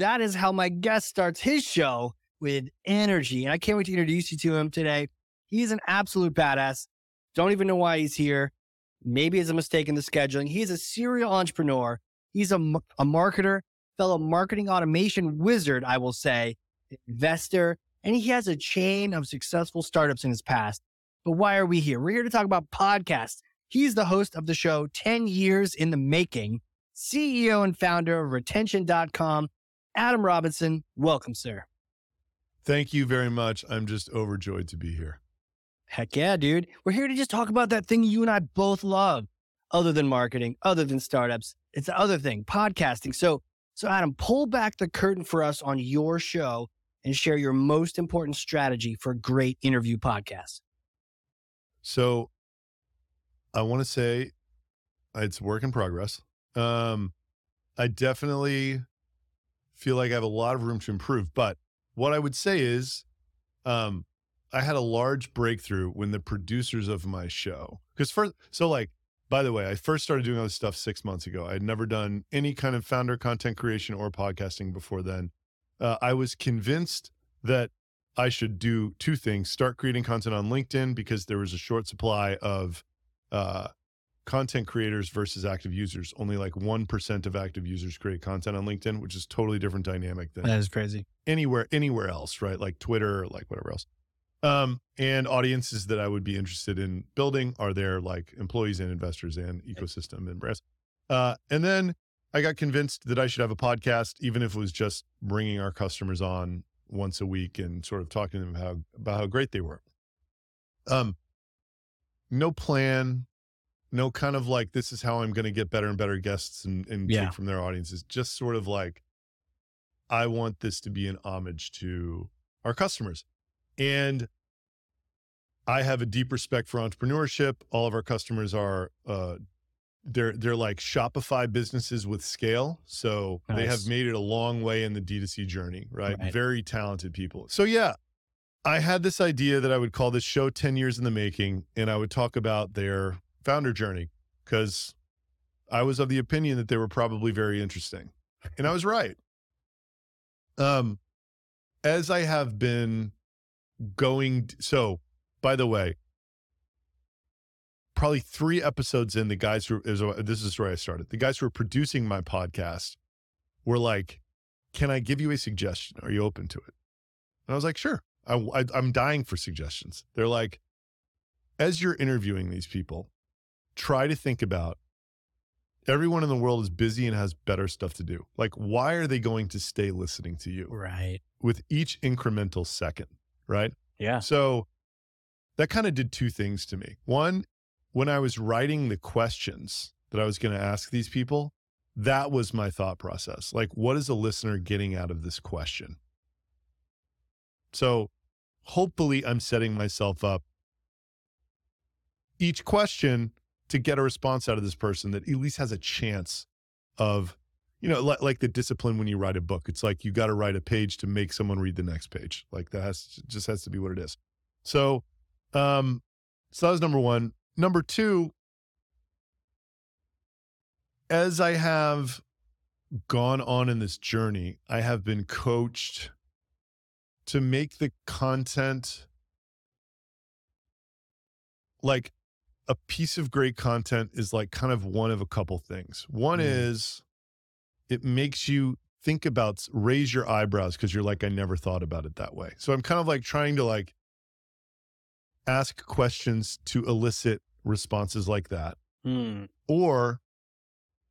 That is how my guest starts his show with energy. And I can't wait to introduce you to him today. He's an absolute badass. Don't even know why he's here. Maybe it's a mistake in the scheduling. He's a serial entrepreneur. He's a, a marketer, fellow marketing automation wizard, I will say, investor, and he has a chain of successful startups in his past. But why are we here? We're here to talk about podcasts. He's the host of the show 10 Years in the Making, CEO and founder of retention.com. Adam Robinson, welcome, sir. Thank you very much. I'm just overjoyed to be here. Heck yeah, dude. We're here to just talk about that thing you and I both love, other than marketing, other than startups. It's the other thing, podcasting. So, so Adam, pull back the curtain for us on your show and share your most important strategy for great interview podcasts. So, I want to say it's work in progress. Um, I definitely feel like I have a lot of room to improve, but what I would say is, um, I had a large breakthrough when the producers of my show, because first, so like, by the way, I first started doing all this stuff six months ago. I had never done any kind of founder content creation or podcasting before then. Uh, I was convinced that I should do two things start creating content on LinkedIn because there was a short supply of uh, content creators versus active users. Only like 1% of active users create content on LinkedIn, which is totally different dynamic than that is crazy. Anywhere, anywhere else, right? Like Twitter, like whatever else. Um, and audiences that I would be interested in building are there like employees and investors and ecosystem and brands. Uh, and then I got convinced that I should have a podcast, even if it was just bringing our customers on once a week and sort of talking to them how, about how great they were. Um, no plan, no kind of like this is how I'm going to get better and better guests and, and Yeah. take from their audiences. Just sort of like I want this to be an homage to our customers, and I have a deep respect for entrepreneurship. All of our customers are uh, they're they're like Shopify businesses with scale, so they have made it a long way in the D2C journey. Right, Right. very talented people. So yeah, I had this idea that I would call this show 10 years in the making and I would talk about their founder journey because I was of the opinion that they were probably very interesting. And I was right. Um as I have been going so by the way, probably 3 episodes in the guys who is this is where I started. The guys who were producing my podcast were like, "Can I give you a suggestion? Are you open to it?" And I was like, "Sure." I, I, I'm dying for suggestions. They're like, as you're interviewing these people, try to think about everyone in the world is busy and has better stuff to do. Like, why are they going to stay listening to you Right. with each incremental second? Right. Yeah. So that kind of did two things to me. One, when I was writing the questions that I was going to ask these people, that was my thought process. Like, what is a listener getting out of this question? So hopefully, I'm setting myself up each question to get a response out of this person that at least has a chance of, you know, like, like the discipline when you write a book. It's like you got to write a page to make someone read the next page. Like that has just has to be what it is. So, um, so that was number one. Number two, as I have gone on in this journey, I have been coached to make the content like a piece of great content is like kind of one of a couple things. One Mm. is it makes you think about raise your eyebrows because you're like I never thought about it that way. So I'm kind of like trying to like ask questions to elicit responses like that. Hmm. Or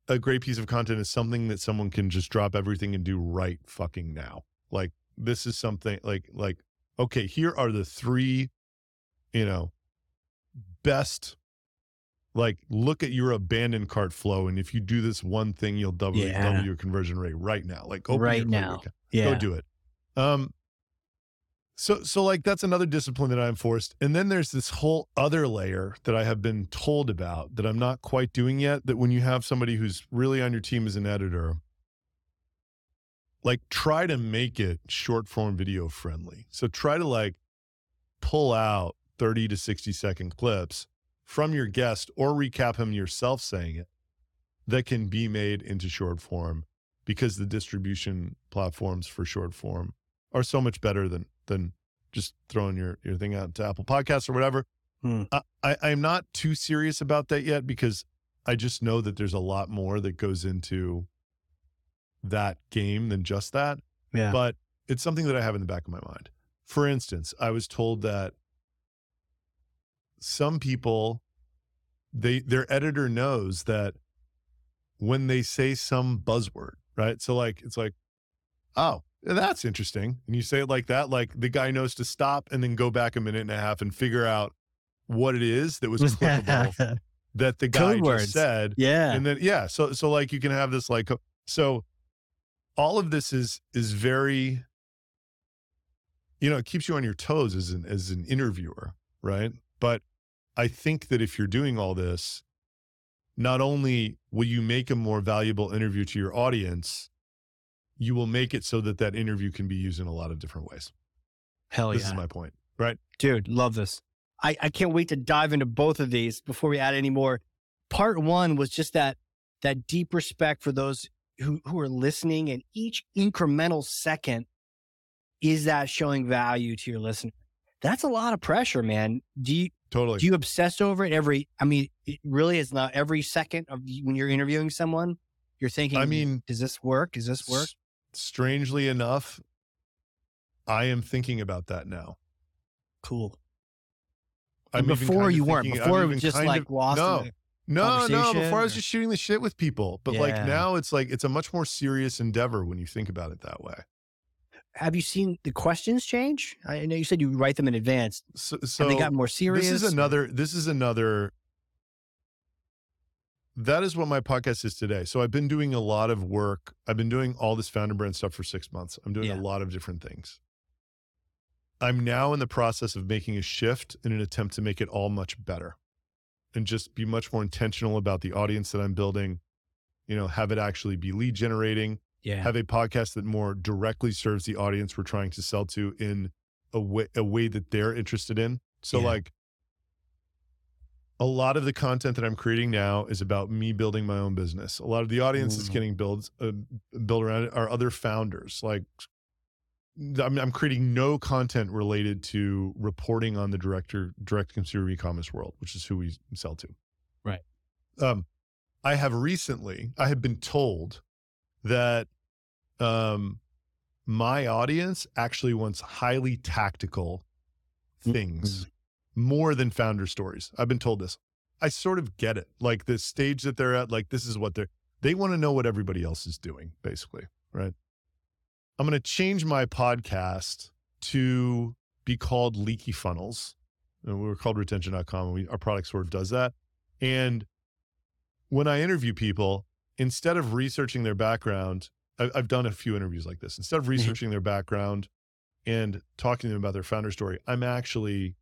a great piece of content is something that someone can just drop everything and do right fucking now. Like this is something like like okay, here are the three, you know, best like look at your abandoned cart flow and if you do this one thing you'll double, Yeah. double your conversion rate right now like open Right now. account. Yeah. go do it um so so like that's another discipline that i'm forced and then there's this whole other layer that i have been told about that i'm not quite doing yet that when you have somebody who's really on your team as an editor like try to make it short form video friendly so try to like pull out 30 to 60 second clips from your guest or recap him yourself saying it that can be made into short form because the distribution platforms for short form are so much better than than just throwing your your thing out to Apple Podcasts or whatever. Hmm. I, I I'm not too serious about that yet because I just know that there's a lot more that goes into that game than just that. Yeah. But it's something that I have in the back of my mind. For instance, I was told that some people they their editor knows that when they say some buzzword, right? So like it's like, oh, that's interesting. And you say it like that, like the guy knows to stop and then go back a minute and a half and figure out what it is that was clickable that the guy Code words. just said yeah. and then yeah so so like you can have this like so all of this is is very you know it keeps you on your toes as an as an interviewer right but i think that if you're doing all this not only will you make a more valuable interview to your audience you will make it so that that interview can be used in a lot of different ways Hell this yeah. This is my point right Dude, love this. I, I can't wait to dive into both of these before we add any more. Part one was just that that deep respect for those who, who are listening, and each incremental second is that showing value to your listener. That's a lot of pressure, man. Do you totally do you obsess over it every? I mean, it really is not every second of when you're interviewing someone. You're thinking, I mean, does this work? Does this work? S- strangely enough i am thinking about that now Cool. I'm before kind of you weren't. thinking- I'm Before it was just like of- lost. no no no before i was just shooting the shit with people but like now it's like it's a much more serious endeavor when you think about it that way have you seen the questions change? I know you said you write them in advance. so, so Have they got more serious? this is another this is another that is what my podcast is today so i've been doing a lot of work i've been doing all this founder brand stuff for six months i'm doing Yeah. a lot of different things i'm now in the process of making a shift in an attempt to make it all much better and just be much more intentional about the audience that i'm building you know have it actually be lead generating yeah. have a podcast that more directly serves the audience we're trying to sell to in a way a way that they're interested in. So Yeah. like a lot of the content that I'm creating now is about me building my own business. A lot of the audience that's Mm. getting built uh, built around it are other founders. Like I'm, I'm creating no content related to reporting on the director direct consumer e-commerce world, which is who we sell to. Right. Um, I have recently I have been told that um my audience actually wants highly tactical things more than founder stories. I've been told this. I sort of get it. Like the stage that they're at, like this is what they're they want to know what everybody else is doing, basically. Right. I'm gonna change my podcast to be called Leaky Funnels. And we were called retention.com and we, our product sort of does that. And when I interview people, instead of researching their background, I, I've done a few interviews like this. Instead of researching their background and talking to them about their founder story, I'm actually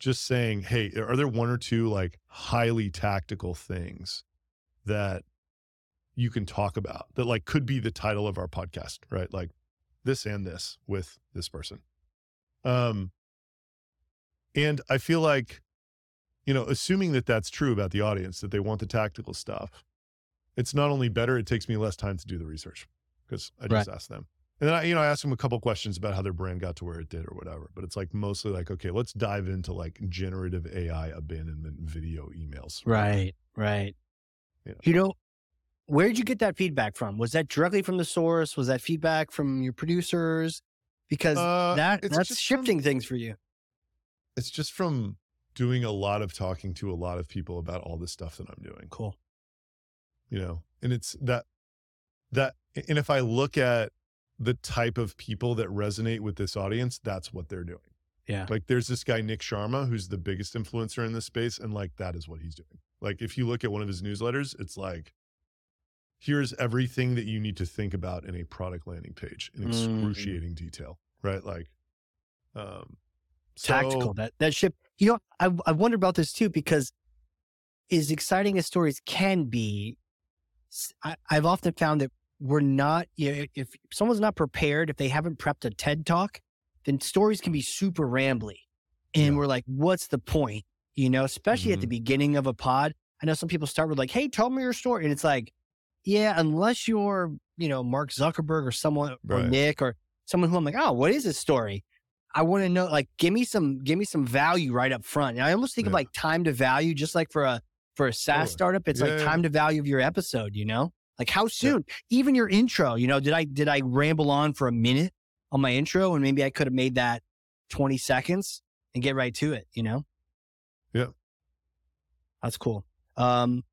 just saying, hey, are there one or two like highly tactical things that you can talk about that like could be the title of our podcast, right? Like this and this with this person. Um, and I feel like, you know, assuming that that's true about the audience, that they want the tactical stuff, it's not only better, it takes me less time to do the research because I just ask them. And then I, you know, I ask them a couple questions about how their brand got to where it did or whatever. But it's like mostly like, okay, let's dive into like generative AI abandonment video emails. Right. Right. Yeah. You know, where did you get that feedback from? Was that directly from the source? Was that feedback from your producers? Because Uh, that that's just from- shifting things for you. It's just from doing a lot of talking to a lot of people about all this stuff that I'm doing. Cool. You know and it's that that and if i look at the type of people that resonate with this audience that's what they're doing Yeah. Like there's this guy, Nick Sharma, who's the biggest influencer in this space. And like that is what he's doing. Like if you look at one of his newsletters, it's like, here's everything that you need to think about in a product landing page in Mm. excruciating detail, right? Like, um, tactical. so- That that ship. You know, I I wonder about this too because as exciting as stories can be, I, have often found that we're not. You know, if someone's not prepared, if they haven't prepped a TED talk, then stories can be super rambly, and Yeah. we're like, what's the point? You know, especially at the Mhm. beginning of a pod. I know some people start with like, "Hey, tell me your story," and it's like, yeah, unless you're you know Mark Zuckerberg or someone or Nick or someone who I'm like, oh, what is this story? I want to know, like, give me some, give me some value right up front. And I almost think of like time to value, just like for a for a SaaS startup, it's Yeah, like time to value of your episode. You know, like how soon, even your intro. You know, did I did I ramble on for a minute on my intro, and maybe I could have made that twenty seconds and get right to it. You know. Yeah. That's cool. Um,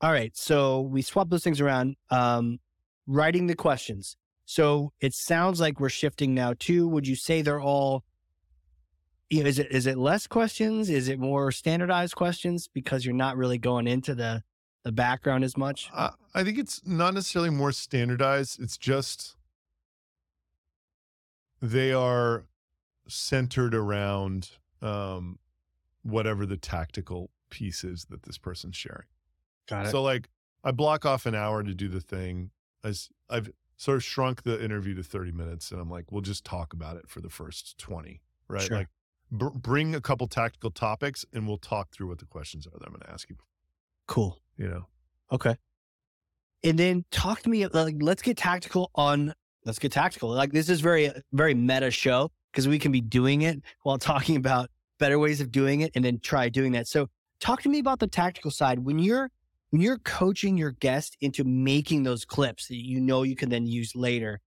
all right, so we swap those things around. Um, writing the questions. So it sounds like we're shifting now too. Would you say they're all? You know, is it is it less questions? Is it more standardized questions because you're not really going into the the background as much? I, I think it's not necessarily more standardized. It's just they are centered around um, whatever the tactical piece is that this person's sharing. Got it. So, like, I block off an hour to do the thing. As I've sort of shrunk the interview to 30 minutes, and I'm like, we'll just talk about it for the first 20, right? Sure. Like, br- bring a couple tactical topics, and we'll talk through what the questions are that I'm going to ask you. cool. You know, Okay. And then talk to me. Like, let's get tactical on. Let's get tactical. Like this is very very meta show because we can be doing it while talking about better ways of doing it, and then try doing that. So talk to me about the tactical side when you're when you're coaching your guest into making those clips that you know you can then use later.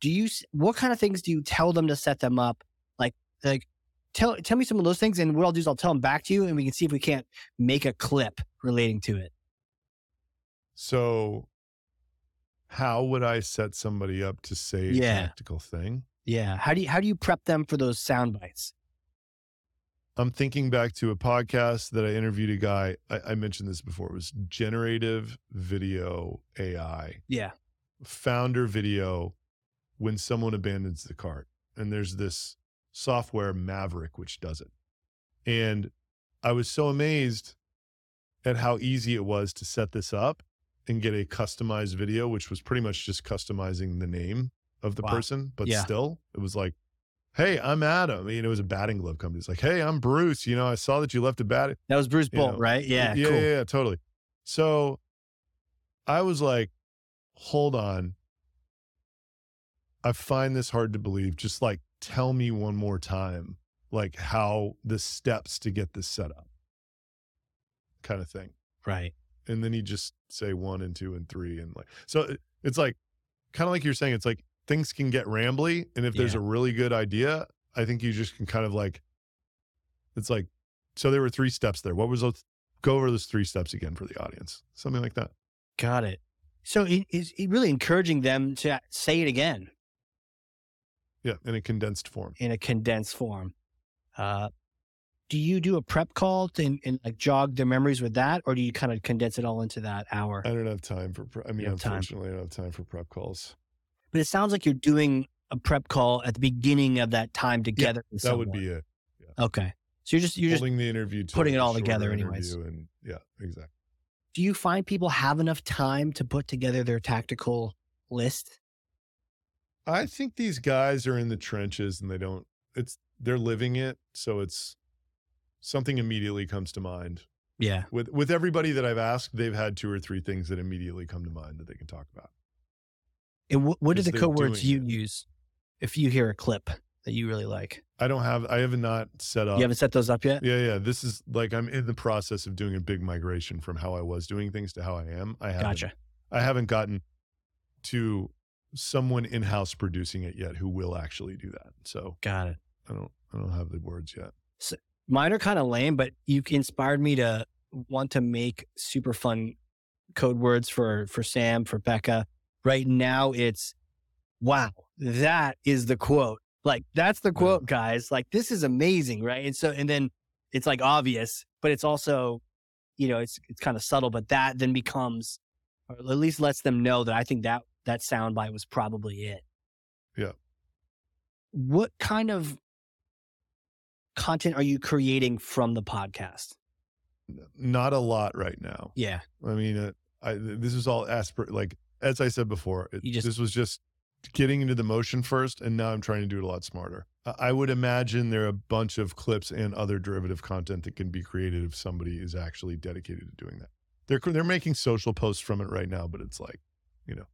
Do you what kind of things do you tell them to set them up? Like like tell tell me some of those things, and what I'll do is I'll tell them back to you, and we can see if we can't make a clip relating to it. So, how would I set somebody up to say a tactical thing? Yeah. How do you how do you prep them for those sound bites? I'm thinking back to a podcast that I interviewed a guy. I, I mentioned this before. It was generative video AI, Yeah. founder video when someone abandons the cart. And there's this software, Maverick, which does it. And I was so amazed at how easy it was to set this up and get a customized video, which was pretty much just customizing the name of the Wow. person. But Yeah. still, it was like, hey, I'm Adam. You know, it was a batting glove company. It's like, hey, I'm Bruce. You know, I saw that you left a bat. That was Bruce Bolt, right? Yeah. yeah, cool. yeah, yeah, totally. So I was like, hold on. I find this hard to believe. Just like tell me one more time, like how the steps to get this set up, kind of thing. Right. And then you just say one and two and three and like so uh, it's like kind of like you're saying, it's like things can get rambly. And if there's Yeah. a really good idea, I think you just can kind of like it's like so there were three steps there. What was those go over those three steps again for the audience? Something like that. Got it. So it is it really encouraging them to say it again Yeah, in a condensed form. in a condensed form. Uh, do you do a prep call and, and like jog their memories with that, or do you kind of condense it all into that hour? I don't have time for. Pre- I mean, have time. unfortunately, I don't have time for prep calls. But it sounds like you're doing a prep call at the beginning of that time together. with That would be it. okay. So you're just you're just Holding the interview, to putting it all together anyways. And yeah, exactly. do you find people have enough time to put together their tactical list? I think these guys are in the trenches and they don't. It's they're living it, so it's something immediately comes to mind. Yeah. With with everybody that I've asked, they've had two or three things that immediately come to mind that they can talk about. And what, what are the code words you it. use if you hear a clip that you really like? I don't have. I have not set up. You haven't set those up yet? Yeah, yeah. This is like I'm in the process of doing a big migration from how I was doing things to how I am. I haven't Gotcha. I haven't gotten to someone in house producing it yet who will actually do that. So Got it. I don't I don't have the words yet. So Mine are kind of lame, but you inspired me to want to make super fun code words for for Sam, for Becca. Right now it's wow, that is the quote Like that's the quote, guys. Like this is amazing, right? And so, and then it's like obvious, but it's also, you know, it's it's kind of subtle. But that then becomes, or at least lets them know that I think that that soundbite was probably it. Yeah. What kind of content are you creating from the podcast? Not a lot right now. Yeah. I mean, uh, I, this is all aspir like as I said before. It, just- this was just getting into the motion first, and now I'm trying to do it a lot smarter. I- I would imagine there are a bunch of clips and other derivative content that can be created if somebody is actually dedicated to doing that. They're they're making social posts from it right now, but it's like, you know,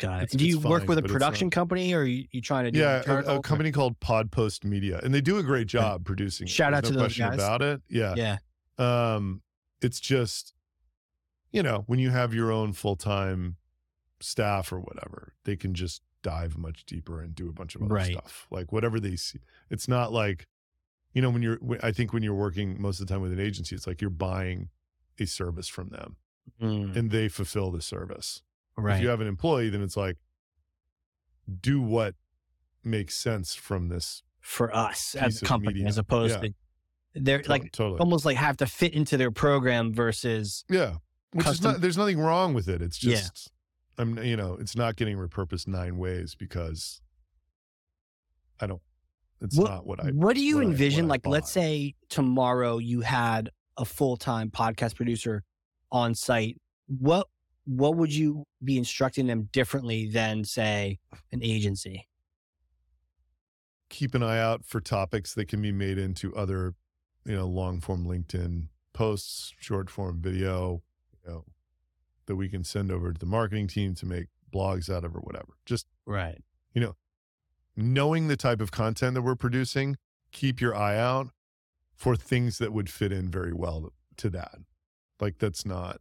Got it. It's- do you it's work with a production company or are you, you trying to do yeah, a, a company called Podpost Media, and they do a great job producing. it. Shout There's out no to those question guys. about it. Yeah, Yeah. um it's just you know when you have your own full-time staff or whatever they can just dive much deeper and do a bunch of other Right. stuff like whatever they see it's not like you know when you're i think when you're working most of the time with an agency it's like you're buying a service from them Mm, and they fulfill the service right. if you have an employee then it's like do what makes sense from this for us as a company, media. as opposed Yeah. to they're like totally almost like have to fit into their program versus Yeah. Which is not there's nothing wrong with it. It's Yeah. just I'm you know, it's not getting repurposed nine ways because I don't it's What- not what I what do you what envision? I like, let's say tomorrow you had a full time podcast producer on site. What what would you be instructing them differently than say an agency? keep an eye out for topics that can be made into other, you know, long form LinkedIn posts, short form video, you know, that we can send over to the marketing team to make blogs out of or whatever. Just Right. You know, knowing the type of content that we're producing, keep your eye out for things that would fit in very well to that. Like that's not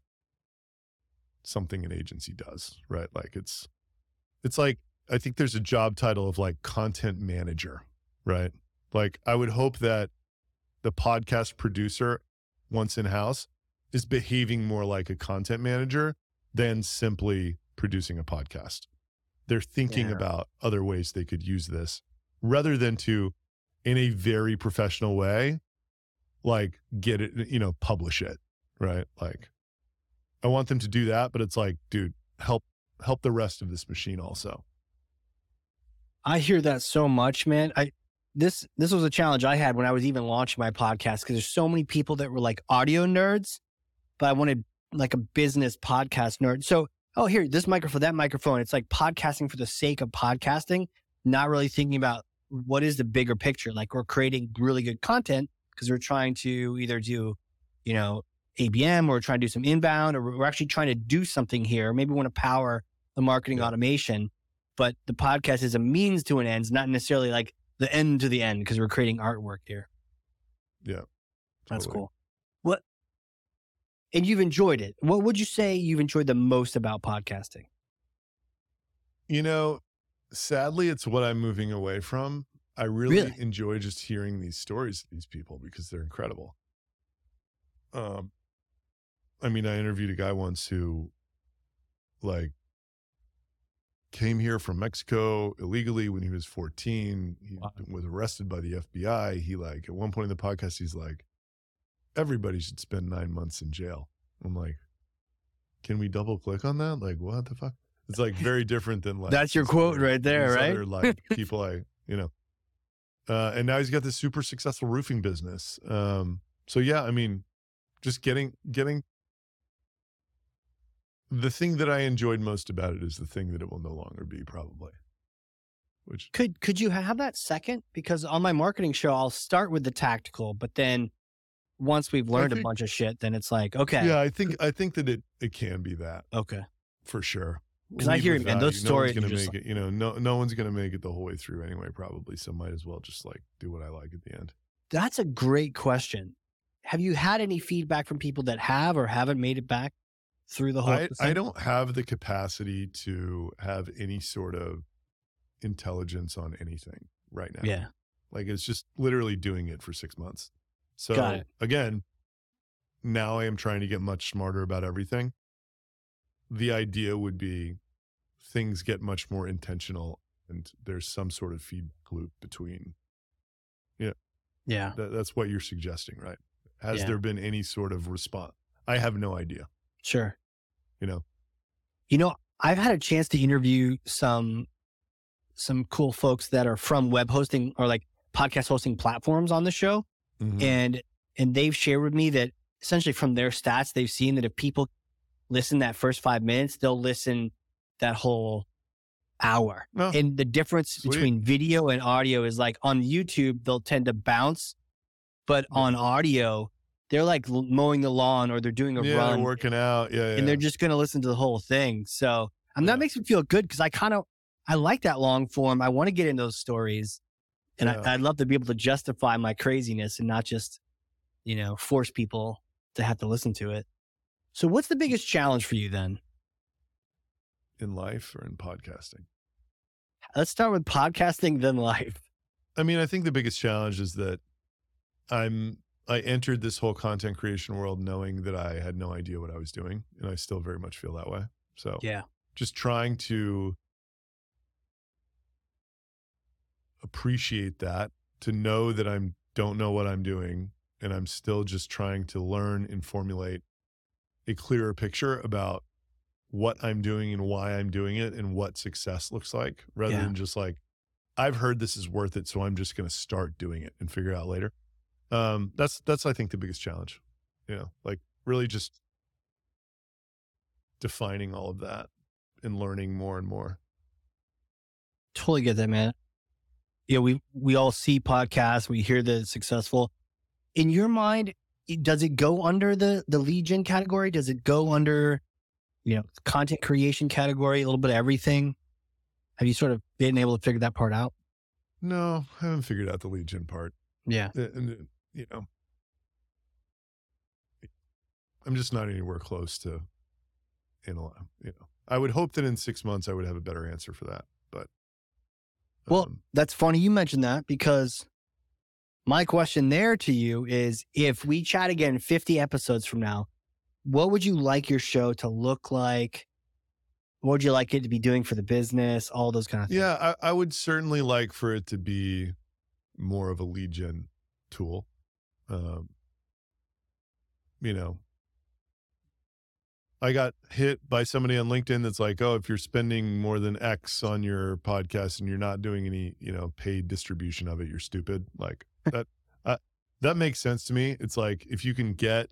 something an agency does, right? Like it's it's like I think there's a job title of like content manager, right? Like I would hope that the podcast producer once in house is behaving more like a content manager than simply producing a podcast they're thinking Yeah. about other ways they could use this rather than to in a very professional way like get it you know publish it right like i want them to do that but it's like dude help help the rest of this machine also I hear that so much, man. I this this was a challenge I had when I was even launching my podcast because there's so many people that were like audio nerds, but I wanted like a business podcast nerd. So, oh, here, this microphone, that microphone. It's like podcasting for the sake of podcasting, not really thinking about what is the bigger picture. Like we're creating really good content because we're trying to either do, you know, ABM or trying to do some inbound, or we're actually trying to do something here. Maybe we want to power the marketing Yeah. automation but the podcast is a means to an end, it's not necessarily like the end to the end because we're creating artwork here. yeah That's cool. What? And you've enjoyed it. What would you say you've enjoyed the most about podcasting? you know sadly it's what i'm moving away from i really, Really? enjoy just hearing these stories of these people because they're incredible um i mean i interviewed a guy once who like came here from mexico illegally when he was 14 he Wow. was arrested by the fbi he like at one point in the podcast he's like everybody should spend nine months in jail i'm like can we double click on that like what the fuck it's like very different than like That's your quote other- right there, right? other, like people I you know, uh, and now he's got this super successful roofing business. Um, so yeah, I mean, just getting getting the thing that I enjoyed most about it is the thing that it will no longer be probably, which Could could you have that second? Because on my marketing show, I'll start with the tactical, but then once we've learned a bunch of shit, then it's like, okay, yeah, I think I think that it it can be that okay. for sure. Because I hear it, man, those no stories one's gonna make it. You know, no no one's gonna make it the whole way through anyway, probably. So might as well just like do what I like at the end. That's a great question. Have you had any feedback from people that have or haven't made it back through the whole? I, I don't have the capacity to have any sort of intelligence on anything right now. Yeah. Like it's just literally doing it for six months. So again, now I am trying to get much smarter about everything. The idea would be things get much more intentional and there's some sort of feedback loop between. Yeah. Yeah. That, that's what you're suggesting, right? Has Yeah. there been any sort of response? I have no idea. Sure. You know, You know, I've had a chance to interview some some cool folks that are from web hosting or like podcast hosting platforms on the show. Mhm. and and they've shared with me that essentially from their stats they've seen that if people listen that first five minutes they'll listen that whole hour Oh, and the difference Sweet. between video and audio is like on youtube they'll tend to bounce but on audio they're like mowing the lawn or they're doing a yeah, run working out. Yeah, yeah. and they're just going to listen to the whole thing so and Yeah. that makes me feel good because i kind of i like that long form i want to get in those stories and Yeah. I, I'd love to be able to justify my craziness and not just, you know, force people to have to listen to it. So, what's the biggest challenge for you then? in life or in podcasting. Let's start with podcasting, then life. I mean, I think the biggest challenge is that I'm I entered this whole content creation world knowing that I had no idea what I was doing, and I still very much feel that way. So Yeah. just trying to appreciate that, to know that I'm don't know what I'm doing, and I'm still just trying to learn and formulate a clearer picture about what I'm doing and why I'm doing it and what success looks like, rather Yeah. than just like I've heard this is worth it, so I'm just going to start doing it and figure it out later. Um, that's that's I think the biggest challenge. You know, like really just defining all of that and learning more and more. Totally get that, man. Yeah, we we all see podcasts, we hear that it's successful. In your mind, does it go under the the lead gen category? Does it go under, you know, content creation category? A little bit of everything. Have you sort of been able to figure that part out? No, I haven't figured out the lead gen part. Yeah. Uh, And, you know, I'm just not anywhere close to analyze. You know, I would hope that in six months I would have a better answer for that. But Well, um, That's funny you mentioned that because my question there to you is if we chat again 50 episodes from now, what would you like your show to look like? What would you like it to be doing for the business? All those kind of things. yeah, I, I would certainly like for it to be more of a lead gen tool. Um, you know, I got hit by somebody on LinkedIn that's like, oh, if you're spending more than X on your podcast and you're not doing any, you know, paid distribution of it, you're stupid. Like that, uh, that makes sense to me. It's like if you can get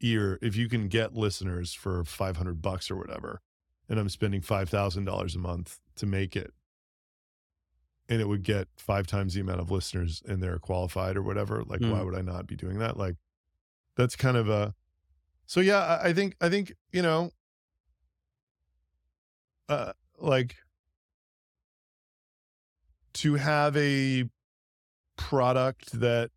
ear, if you can get listeners for 500 bucks or whatever, and I'm spending $5,000 a month to make it, and it would get five times the amount of listeners and they're qualified or whatever, like, why Mm. would I not be doing that? Like, that's kind of a, so yeah, I, I think, I think, you know, uh, like to have a product that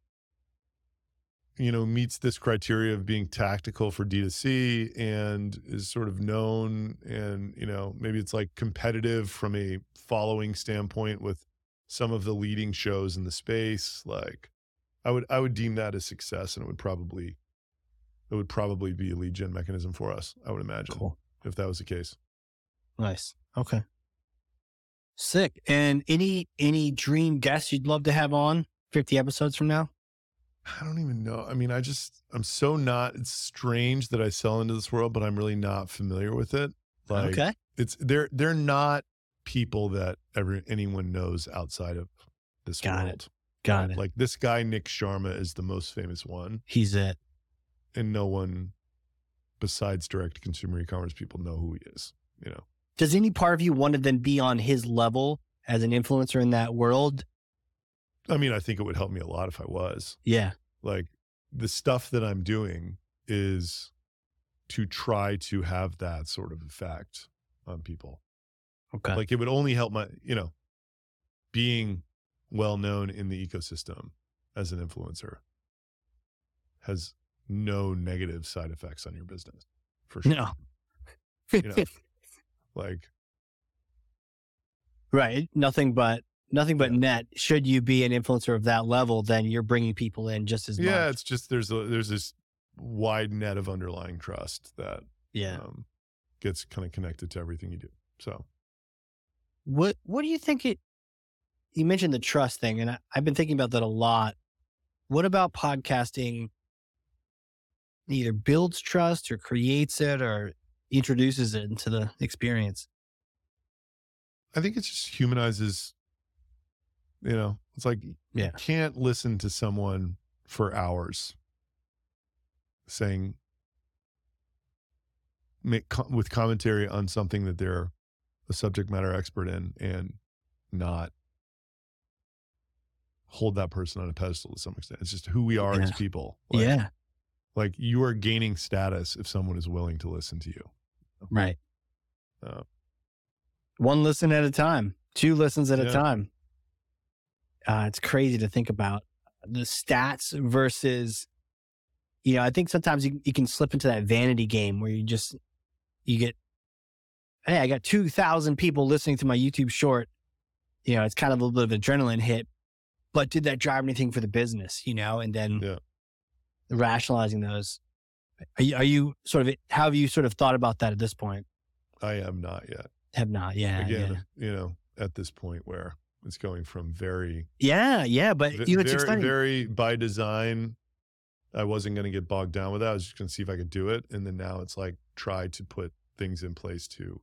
you know meets this criteria of being tactical for D2C and is sort of known and you know maybe it's like competitive from a following standpoint with some of the leading shows in the space like I would I would deem that a success and it would probably it would probably be a lead gen mechanism for us I would imagine Cool. if that was the case Nice. Okay. Sick. And any any dream guests you'd love to have on 50 episodes from now? I don't even know. I mean, I just I'm so not. It's strange that I sell into this world, but I'm really not familiar with it. Like okay. it's they're they're not people that ever anyone knows outside of this Got it. world. Got it. Like this guy Nick Sharma is the most famous one, He's it. and no one besides direct consumer e-commerce people know who he is. You know, Does any part of you want to then be on his level as an influencer in that world? I mean, I think it would help me a lot if I was. Yeah. like the stuff that I'm doing is to try to have that sort of effect on people. Okay. Like it would only help my, you know, being well known in the ecosystem as an influencer has no negative side effects on your business for sure. no. know. Like, right. Nothing but nothing but Yeah. net. Should you be an influencer of that level, then you're bringing people in just as yeah, much. it's just there's a there's this wide net of underlying trust that Yeah. um, gets kind of connected to everything you do. So What What do you think it? You mentioned the trust thing, and I, I've been thinking about that a lot. What about podcasting? Either builds trust or creates it or introduces it into the experience. I think it just humanizes. You know, it's like Yeah. you can't listen to someone for hours saying make with commentary on something that they're a subject matter expert in and not hold that person on a pedestal to some extent. It's just who we are as people. Like, yeah, Like you are gaining status if someone is willing to listen to you. right. Uh, One listen at a time, two listens at a time. Uh, it's crazy to think about the stats versus, you know, I think sometimes you, you can slip into that vanity game where you just, you get, hey, I got 2,000 people listening to my YouTube short. You know, it's kind of a little bit of adrenaline hit, but did that drive anything for the business, you know? And then Yeah. rationalizing those. Are you, are you sort of, how have you sort of thought about that at this point? I am not yet. Have not. Yeah. Again, yeah. you know, at this point where it's going from very Yeah, yeah, but you know, it's very, exciting. very by design. I wasn't going to get bogged down with that. I was just going to see if I could do it, and then now it's like try to put things in place to,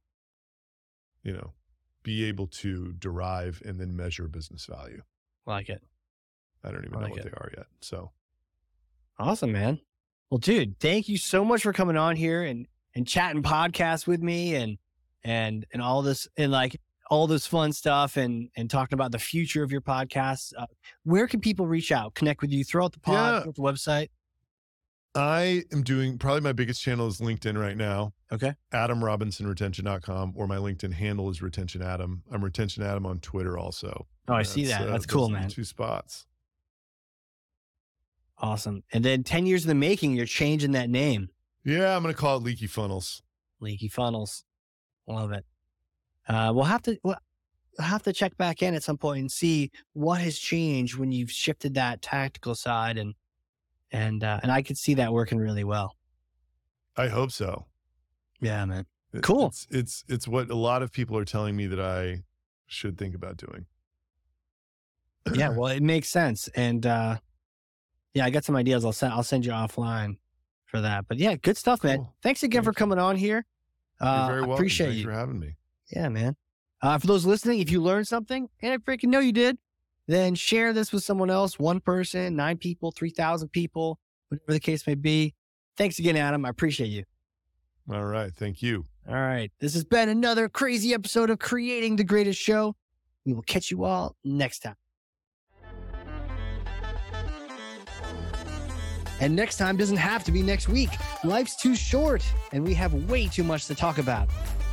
you know, be able to derive and then measure business value. like it. I don't even I know what it. they are yet. So Awesome, man. Well, dude, thank you so much for coming on here and and chatting podcast with me and and and all this and like all this fun stuff and and talking about the future of your podcast. Uh, where can people reach out, connect with you throughout the pod, Yeah. the website? I am doing probably my biggest channel is LinkedIn right now. Okay. AdamRobinsonRetention.com, or my LinkedIn handle is Retention Adam. I'm Retention Adam on Twitter also. Oh, I see that. uh, That's cool, man. Two spots. Awesome. And then ten years in the making, you're changing that name, Yeah, I'm going to call it Leaky Funnels. Leaky Funnels. Love it. Uh, we'll have to we'll have to check back in at some point and see what has changed when you've shifted that tactical side and and uh, and I could see that working really well. I hope so. Yeah, man. Cool. It's, it's it's what a lot of people are telling me that I should think about doing. Yeah, well, it makes sense. And uh, yeah, I got some ideas. I'll send I'll send you offline for that. But yeah, good stuff, man. Cool. Thanks again Thank for you. coming on here. You're Uh, very I welcome. appreciate Thanks you. for having me. Yeah, man. Uh, for those listening, if you learned something, and I freaking know you did, then share this with someone else, one person, nine people, 3,000 people, whatever the case may be. Thanks again, Adam. I appreciate you. All right. Thank you. All right. This has been another crazy episode of Creating the Greatest Show. We will catch you all next time. And next time doesn't have to be next week. Life's too short, and we have way too much to talk about.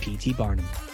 P.T. Barnum.